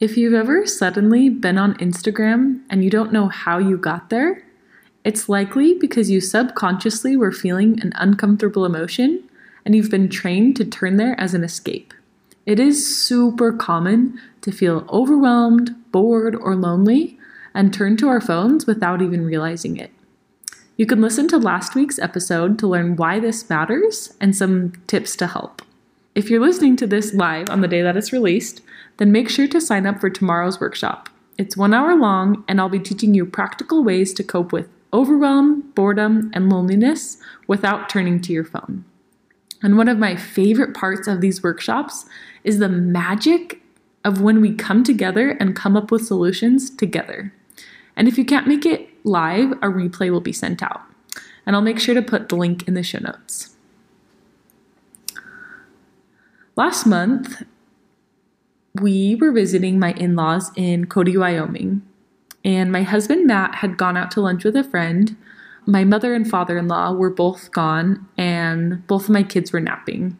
If you've ever suddenly been on Instagram and you don't know how you got there, it's likely because you subconsciously were feeling an uncomfortable emotion and you've been trained to turn there as an escape. It is super common to feel overwhelmed, bored, or lonely and turn to our phones without even realizing it. You can listen to last week's episode to learn why this matters and some tips to help. If you're listening to this live on the day that it's released, then make sure to sign up for tomorrow's workshop. It's one hour long, and I'll be teaching you practical ways to cope with overwhelm, boredom, and loneliness without turning to your phone. And one of my favorite parts of these workshops is the magic of when we come together and come up with solutions together. And if you can't make it live, a replay will be sent out. And I'll make sure to put the link in the show notes. Last month, we were visiting my in laws in Cody, Wyoming, and my husband Matt had gone out to lunch with a friend. My mother and father in law were both gone, and both of my kids were napping.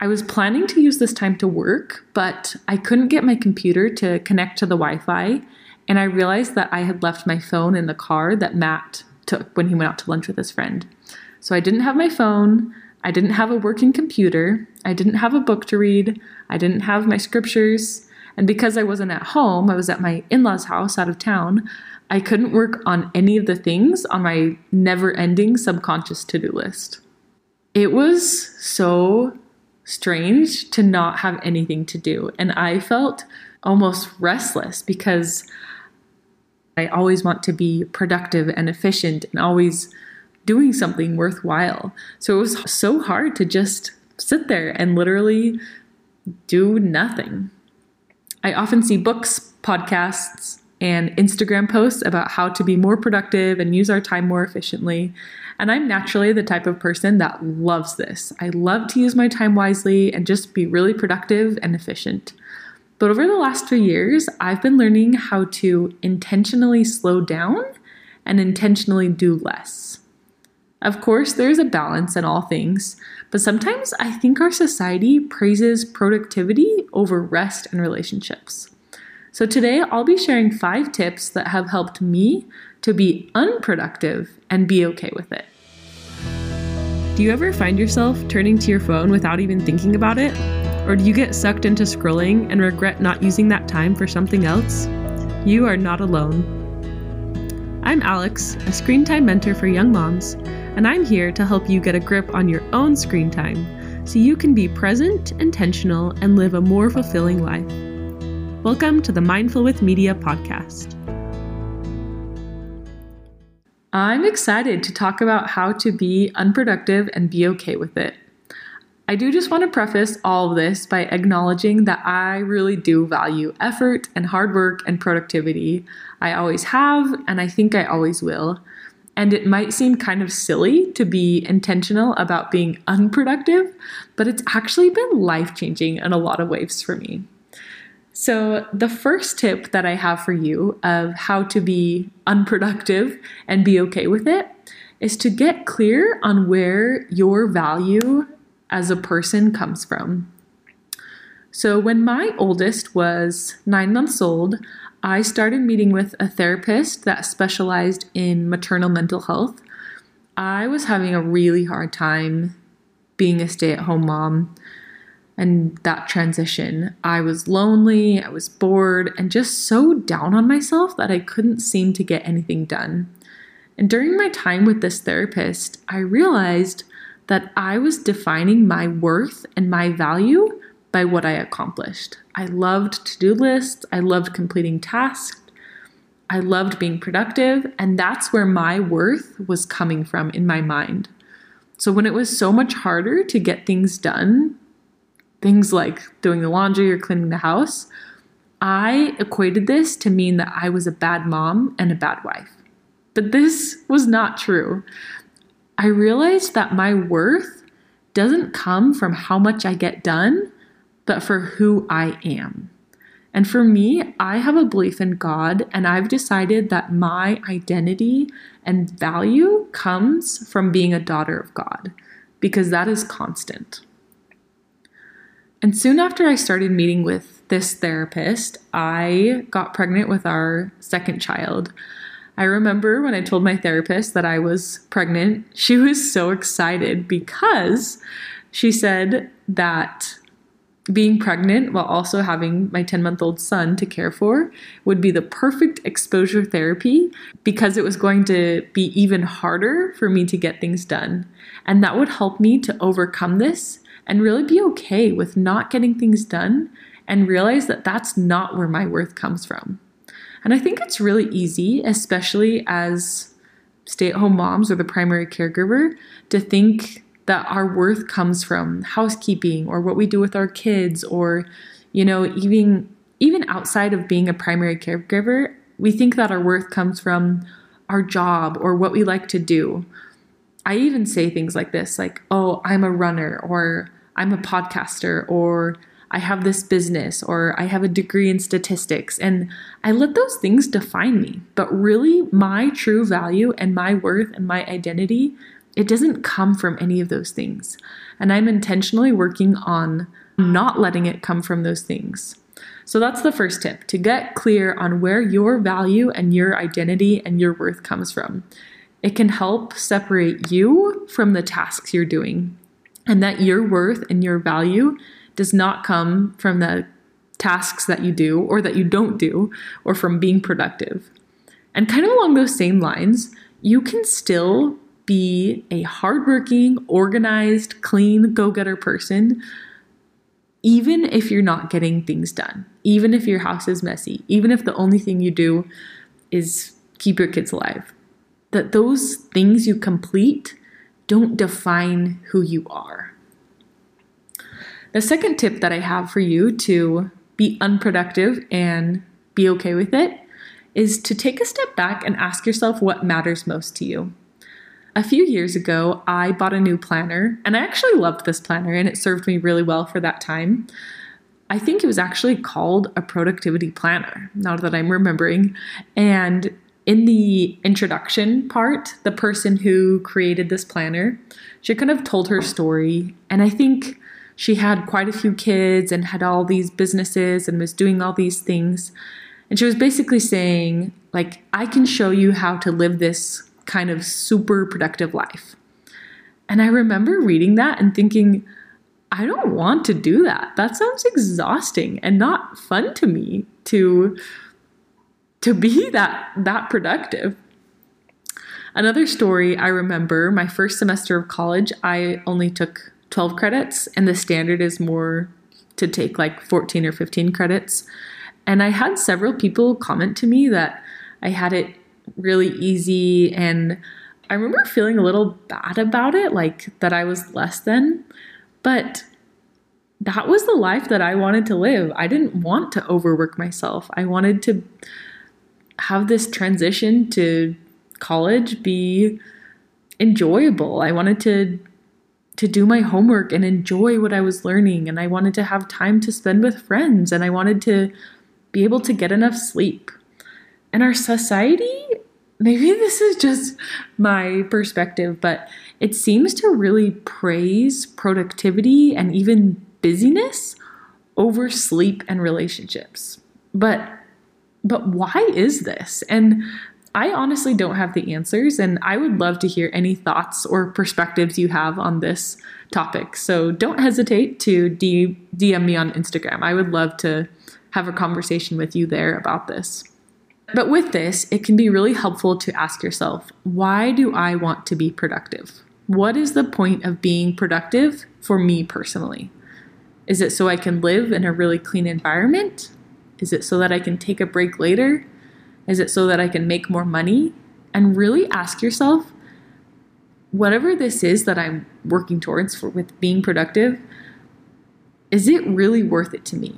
I was planning to use this time to work, but I couldn't get my computer to connect to the Wi Fi, and I realized that I had left my phone in the car that Matt took when he went out to lunch with his friend. So I didn't have my phone. I didn't have a working computer. I didn't have a book to read. I didn't have my scriptures. And because I wasn't at home, I was at my in law's house out of town, I couldn't work on any of the things on my never ending subconscious to do list. It was so strange to not have anything to do. And I felt almost restless because I always want to be productive and efficient and always doing something worthwhile. So it was so hard to just sit there and literally do nothing. I often see books, podcasts, and Instagram posts about how to be more productive and use our time more efficiently. And I'm naturally the type of person that loves this. I love to use my time wisely and just be really productive and efficient. But over the last few years, I've been learning how to intentionally slow down and intentionally do less. Of course, there's a balance in all things, but sometimes I think our society praises productivity over rest and relationships. So today I'll be sharing five tips that have helped me to be unproductive and be okay with it. Do you ever find yourself turning to your phone without even thinking about it? Or do you get sucked into scrolling and regret not using that time for something else? You are not alone. I'm Alex, a screen time mentor for young moms and I'm here to help you get a grip on your own screen time so you can be present, intentional, and live a more fulfilling life. Welcome to the Mindful with Media podcast. I'm excited to talk about how to be unproductive and be okay with it. I do just want to preface all of this by acknowledging that I really do value effort and hard work and productivity. I always have, and I think I always will. And it might seem kind of silly to be intentional about being unproductive, but it's actually been life changing in a lot of ways for me. So, the first tip that I have for you of how to be unproductive and be okay with it is to get clear on where your value as a person comes from. So, when my oldest was nine months old, I started meeting with a therapist that specialized in maternal mental health. I was having a really hard time being a stay at home mom and that transition. I was lonely, I was bored, and just so down on myself that I couldn't seem to get anything done. And during my time with this therapist, I realized that I was defining my worth and my value by what I accomplished. I loved to do lists, I loved completing tasks, I loved being productive, and that's where my worth was coming from in my mind. So when it was so much harder to get things done, things like doing the laundry or cleaning the house, I equated this to mean that I was a bad mom and a bad wife. But this was not true. I realized that my worth doesn't come from how much I get done, but for who I am. And for me, I have a belief in God, and I've decided that my identity and value comes from being a daughter of God, because that is constant. And soon after I started meeting with this therapist, I got pregnant with our second child. I remember when I told my therapist that I was pregnant, she was so excited because she said that being pregnant while also having my 10 month old son to care for would be the perfect exposure therapy because it was going to be even harder for me to get things done. And that would help me to overcome this and really be okay with not getting things done and realize that that's not where my worth comes from. And I think it's really easy, especially as stay at home moms or the primary caregiver, to think that our worth comes from housekeeping or what we do with our kids or you know even even outside of being a primary caregiver we think that our worth comes from our job or what we like to do. I even say things like this like oh i'm a runner or i'm a podcaster or i have this business or i have a degree in statistics. And i let those things define me. But really my true value and my worth and my identity it doesn't come from any of those things. And I'm intentionally working on not letting it come from those things. So that's the first tip to get clear on where your value and your identity and your worth comes from. It can help separate you from the tasks you're doing, and that your worth and your value does not come from the tasks that you do or that you don't do or from being productive. And kind of along those same lines, you can still be a hardworking, organized, clean, go getter person, even if you're not getting things done, even if your house is messy, even if the only thing you do is keep your kids alive. That those things you complete don't define who you are. The second tip that I have for you to be unproductive and be okay with it is to take a step back and ask yourself what matters most to you. A few years ago, I bought a new planner, and I actually loved this planner, and it served me really well for that time. I think it was actually called a productivity planner, now that I'm remembering. And in the introduction part, the person who created this planner, she kind of told her story. And I think she had quite a few kids and had all these businesses and was doing all these things. And she was basically saying, like, I can show you how to live this kind of super productive life. And I remember reading that and thinking, I don't want to do that. That sounds exhausting and not fun to me to to be that that productive. Another story I remember, my first semester of college, I only took 12 credits and the standard is more to take like 14 or 15 credits. And I had several people comment to me that I had it really easy and I remember feeling a little bad about it, like that I was less than, but that was the life that I wanted to live. I didn't want to overwork myself. I wanted to have this transition to college be enjoyable. I wanted to to do my homework and enjoy what I was learning and I wanted to have time to spend with friends and I wanted to be able to get enough sleep. And our society, maybe this is just my perspective, but it seems to really praise productivity and even busyness over sleep and relationships. But but why is this? And I honestly don't have the answers, and I would love to hear any thoughts or perspectives you have on this topic. So don't hesitate to DM me on Instagram. I would love to have a conversation with you there about this. But with this, it can be really helpful to ask yourself why do I want to be productive? What is the point of being productive for me personally? Is it so I can live in a really clean environment? Is it so that I can take a break later? Is it so that I can make more money? And really ask yourself whatever this is that I'm working towards for, with being productive, is it really worth it to me?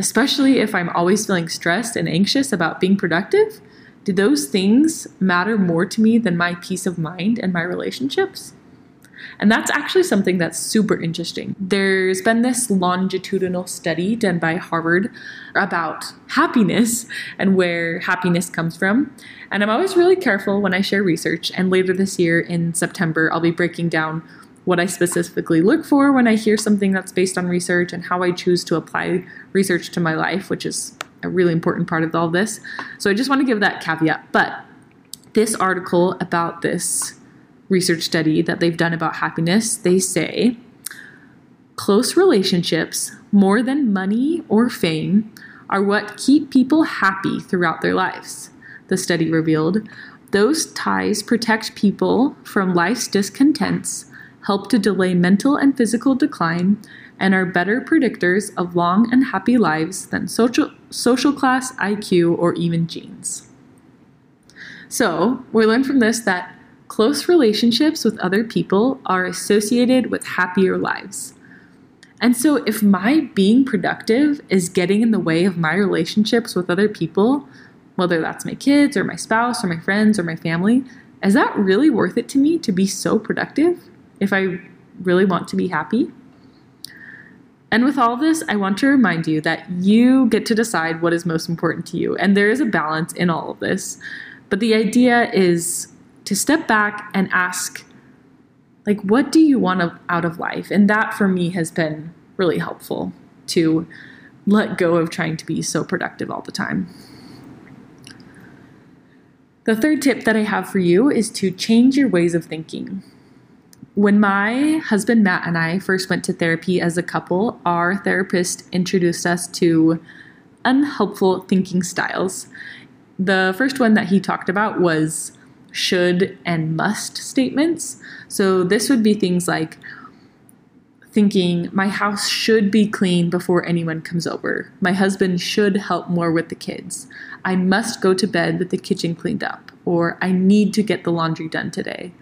Especially if I'm always feeling stressed and anxious about being productive? Do those things matter more to me than my peace of mind and my relationships? And that's actually something that's super interesting. There's been this longitudinal study done by Harvard about happiness and where happiness comes from. And I'm always really careful when I share research. And later this year in September, I'll be breaking down what I specifically look for when I hear something that's based on research and how I choose to apply research to my life, which is a really important part of all this. So I just want to give that caveat. But this article about this research study that they've done about happiness, they say close relationships, more than money or fame, are what keep people happy throughout their lives, the study revealed. Those ties protect people from life's discontents, help to delay mental and physical decline, and are better predictors of long and happy lives than social, social class, IQ, or even genes. So, we learn from this that close relationships with other people are associated with happier lives. And so, if my being productive is getting in the way of my relationships with other people, whether that's my kids or my spouse or my friends or my family, is that really worth it to me to be so productive if I really want to be happy? And with all this, I want to remind you that you get to decide what is most important to you. And there is a balance in all of this. But the idea is to step back and ask, like, what do you want out of life? And that for me has been really helpful to let go of trying to be so productive all the time. The third tip that I have for you is to change your ways of thinking. When my husband Matt and I first went to therapy as a couple, our therapist introduced us to unhelpful thinking styles. The first one that he talked about was should and must statements. So this would be things like thinking my house should be clean before anyone comes over. My husband should help more with the kids. I must go to bed with the kitchen cleaned up or I need to get the laundry done today.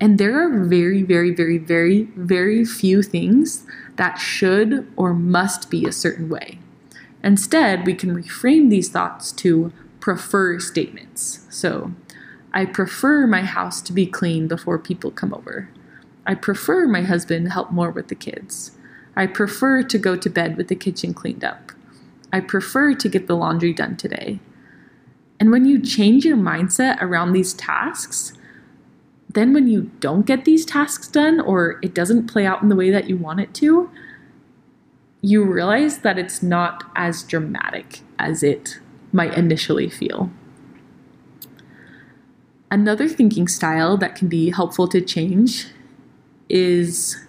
And there are very, very, very, very, very few things that should or must be a certain way. Instead, we can reframe these thoughts to prefer statements. So, I prefer my house to be clean before people come over. I prefer my husband help more with the kids. I prefer to go to bed with the kitchen cleaned up. I prefer to get the laundry done today. And when you change your mindset around these tasks, then when you don't get these tasks done or it doesn't play out in the way that you want it to, you realize that it's not as dramatic as it might initially feel. Another thinking style that can be helpful to change is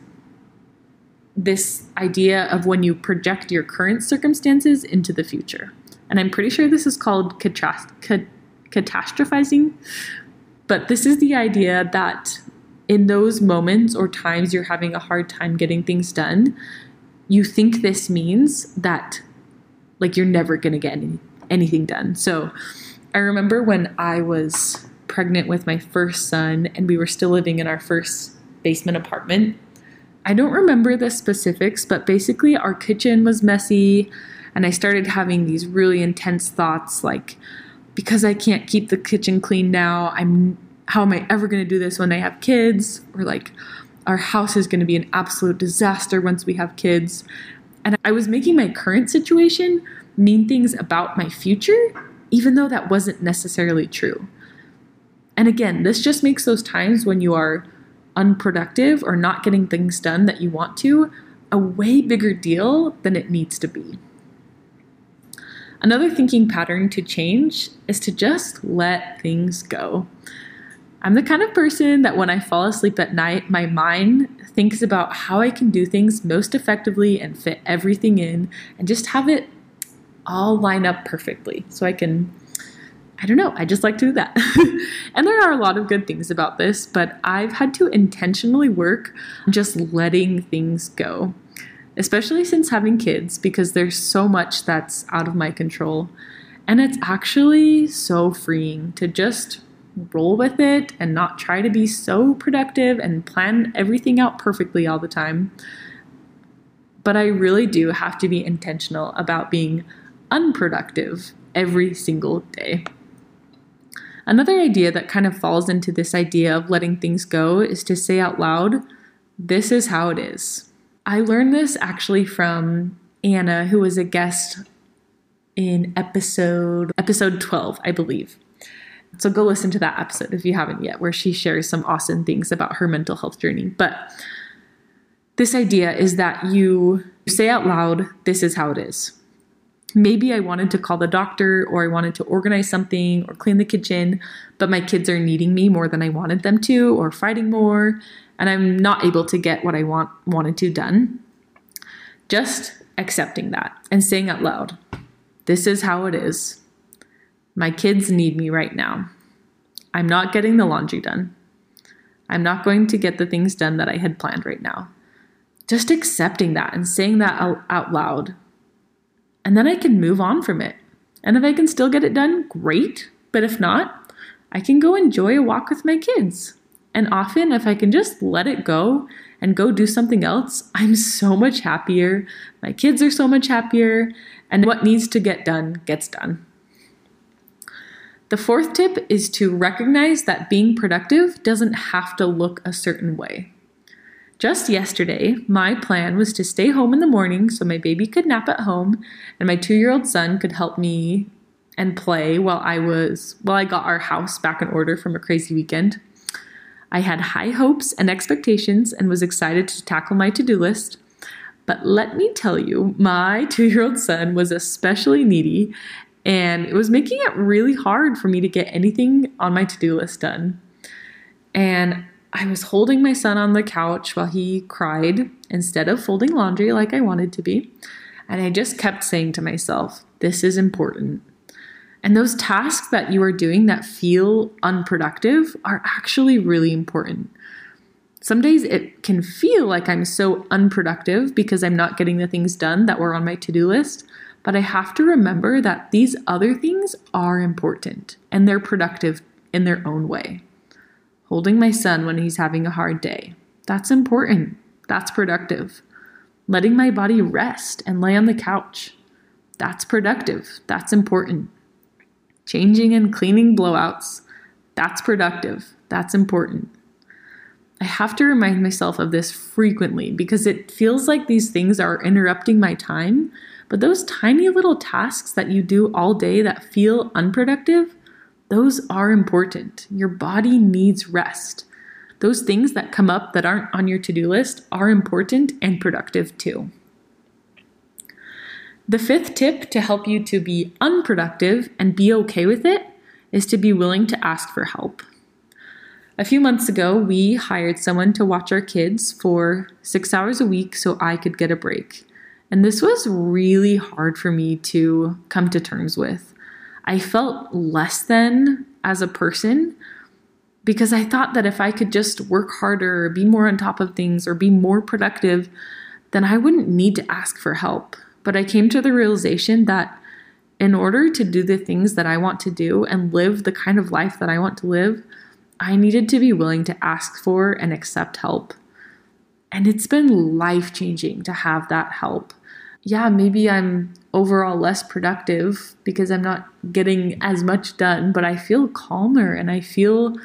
this idea of when you project your current circumstances into the future. And I'm pretty sure this is called catastrophizing, but this is the idea that in those moments or times you're having a hard time getting things done, you think this means that like you're never going to get any, anything done. So I remember when I was pregnant with my first son and we were still living in our first basement apartment. I don't remember the specifics, but basically our kitchen was messy and I started having these really intense thoughts like because I can't keep the kitchen clean now, I'm how am I ever going to do this when I have kids? Or like, our house is going to be an absolute disaster once we have kids. And I was making my current situation mean things about my future, even though that wasn't necessarily true. And again, this just makes those times when you are unproductive or not getting things done that you want to a way bigger deal than it needs to be. Another thinking pattern to change is to just let things go. I'm the kind of person that when I fall asleep at night, my mind thinks about how I can do things most effectively and fit everything in and just have it all line up perfectly so I can. I don't know, I just like to do that. and there are a lot of good things about this, but I've had to intentionally work just letting things go especially since having kids, because there's so much that's out of my control. And it's actually so freeing to just roll with it and not try to be so productive and plan everything out perfectly all the time. But I really do have to be intentional about being unproductive every single day. Another idea that kind of falls into this idea of letting things go is to say out loud, This is how it is. I learned this actually from Anna, who was a guest in episode episode 12, I believe. So go listen to that episode if you haven't yet, where she shares some awesome things about her mental health journey. But this idea is that you say out loud, This is how it is. Maybe I wanted to call the doctor or I wanted to organize something or clean the kitchen, but my kids are needing me more than I wanted them to or fighting more, and I'm not able to get what I want wanted to done. Just accepting that and saying out loud, This is how it is. My kids need me right now. I'm not getting the laundry done. I'm not going to get the things done that I had planned right now. Just accepting that and saying that out, out loud. And then I can move on from it. And if I can still get it done, great. But if not, I can go enjoy a walk with my kids. And often, if I can just let it go and go do something else, I'm so much happier. My kids are so much happier. And what needs to get done gets done. The fourth tip is to recognize that being productive doesn't have to look a certain way. Just yesterday, my plan was to stay home in the morning so my baby could nap at home and my 2-year-old son could help me and play while I was while I got our house back in order from a crazy weekend. I had high hopes and expectations and was excited to tackle my to-do list. But let me tell you, my 2-year-old son was especially needy and it was making it really hard for me to get anything on my to do list done. And I was holding my son on the couch while he cried instead of folding laundry like I wanted to be. And I just kept saying to myself, this is important. And those tasks that you are doing that feel unproductive are actually really important. Some days it can feel like I'm so unproductive because I'm not getting the things done that were on my to do list. But I have to remember that these other things are important and they're productive in their own way. Holding my son when he's having a hard day, that's important. That's productive. Letting my body rest and lay on the couch, that's productive. That's important. Changing and cleaning blowouts, that's productive. That's important. I have to remind myself of this frequently because it feels like these things are interrupting my time but those tiny little tasks that you do all day that feel unproductive, those are important. Your body needs rest. Those things that come up that aren't on your to do list are important and productive too. The fifth tip to help you to be unproductive and be okay with it is to be willing to ask for help. A few months ago, we hired someone to watch our kids for six hours a week so I could get a break. And this was really hard for me to come to terms with. I felt less than as a person because I thought that if I could just work harder, be more on top of things, or be more productive, then I wouldn't need to ask for help. But I came to the realization that in order to do the things that I want to do and live the kind of life that I want to live, I needed to be willing to ask for and accept help. And it's been life changing to have that help yeah, maybe I'm overall less productive because I'm not getting as much done, but I feel calmer and I feel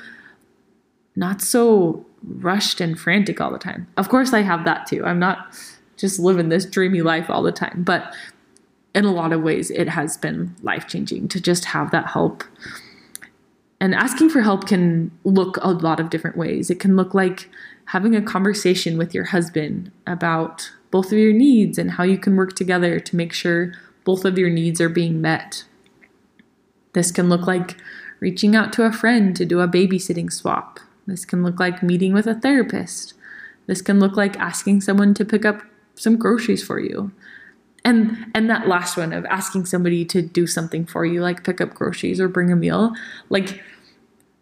not so rushed and frantic all the time. Of course, I have that too. I'm not just living this dreamy life all the time, but in a lot of ways, it has been life changing to just have that help. And asking for help can look a lot of different ways. It can look like having a conversation with your husband about both of your needs and how you can work together to make sure both of your needs are being met. This can look like reaching out to a friend to do a babysitting swap. This can look like meeting with a therapist. This can look like asking someone to pick up some groceries for you. And and that last one of asking somebody to do something for you like pick up groceries or bring a meal, like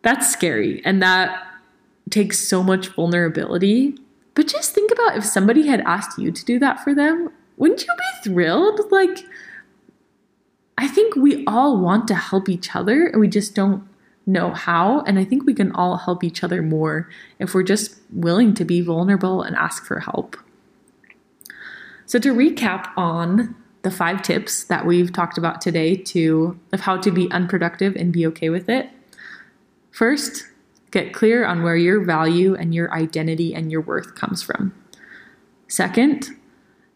that's scary and that takes so much vulnerability but just think about if somebody had asked you to do that for them, wouldn't you be thrilled? Like, I think we all want to help each other and we just don't know how. And I think we can all help each other more if we're just willing to be vulnerable and ask for help. So, to recap on the five tips that we've talked about today to of how to be unproductive and be okay with it. First, Get clear on where your value and your identity and your worth comes from. Second,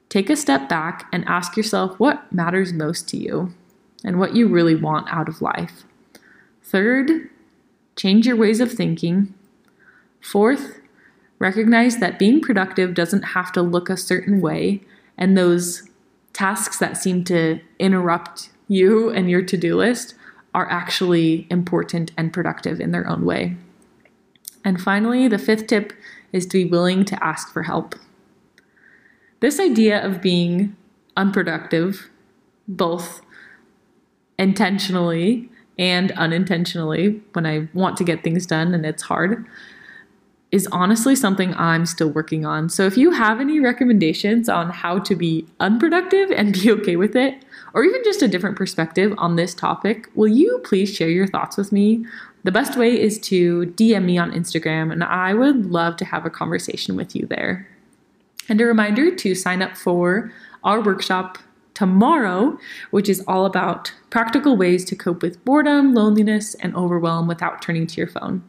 take a step back and ask yourself what matters most to you and what you really want out of life. Third, change your ways of thinking. Fourth, recognize that being productive doesn't have to look a certain way, and those tasks that seem to interrupt you and your to do list are actually important and productive in their own way. And finally, the fifth tip is to be willing to ask for help. This idea of being unproductive, both intentionally and unintentionally, when I want to get things done and it's hard, is honestly something I'm still working on. So if you have any recommendations on how to be unproductive and be okay with it, or even just a different perspective on this topic, will you please share your thoughts with me? The best way is to DM me on Instagram, and I would love to have a conversation with you there. And a reminder to sign up for our workshop tomorrow, which is all about practical ways to cope with boredom, loneliness, and overwhelm without turning to your phone.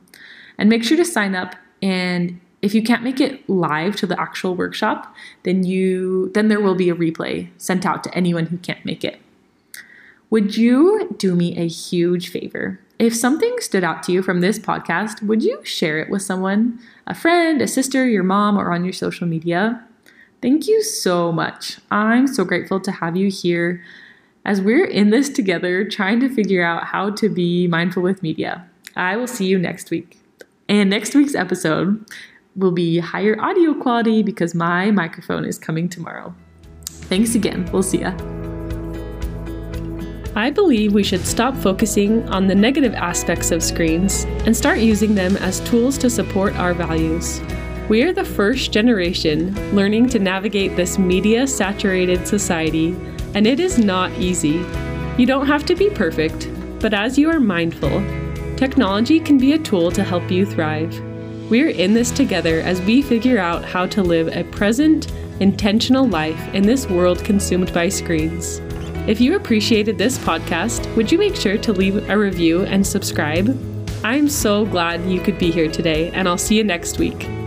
And make sure to sign up and if you can't make it live to the actual workshop, then you then there will be a replay sent out to anyone who can't make it. Would you do me a huge favor? If something stood out to you from this podcast, would you share it with someone, a friend, a sister, your mom, or on your social media? Thank you so much. I'm so grateful to have you here as we're in this together trying to figure out how to be mindful with media. I will see you next week. And next week's episode will be higher audio quality because my microphone is coming tomorrow. Thanks again. We'll see ya. I believe we should stop focusing on the negative aspects of screens and start using them as tools to support our values. We are the first generation learning to navigate this media saturated society, and it is not easy. You don't have to be perfect, but as you are mindful, technology can be a tool to help you thrive. We're in this together as we figure out how to live a present, intentional life in this world consumed by screens. If you appreciated this podcast, would you make sure to leave a review and subscribe? I'm so glad you could be here today, and I'll see you next week.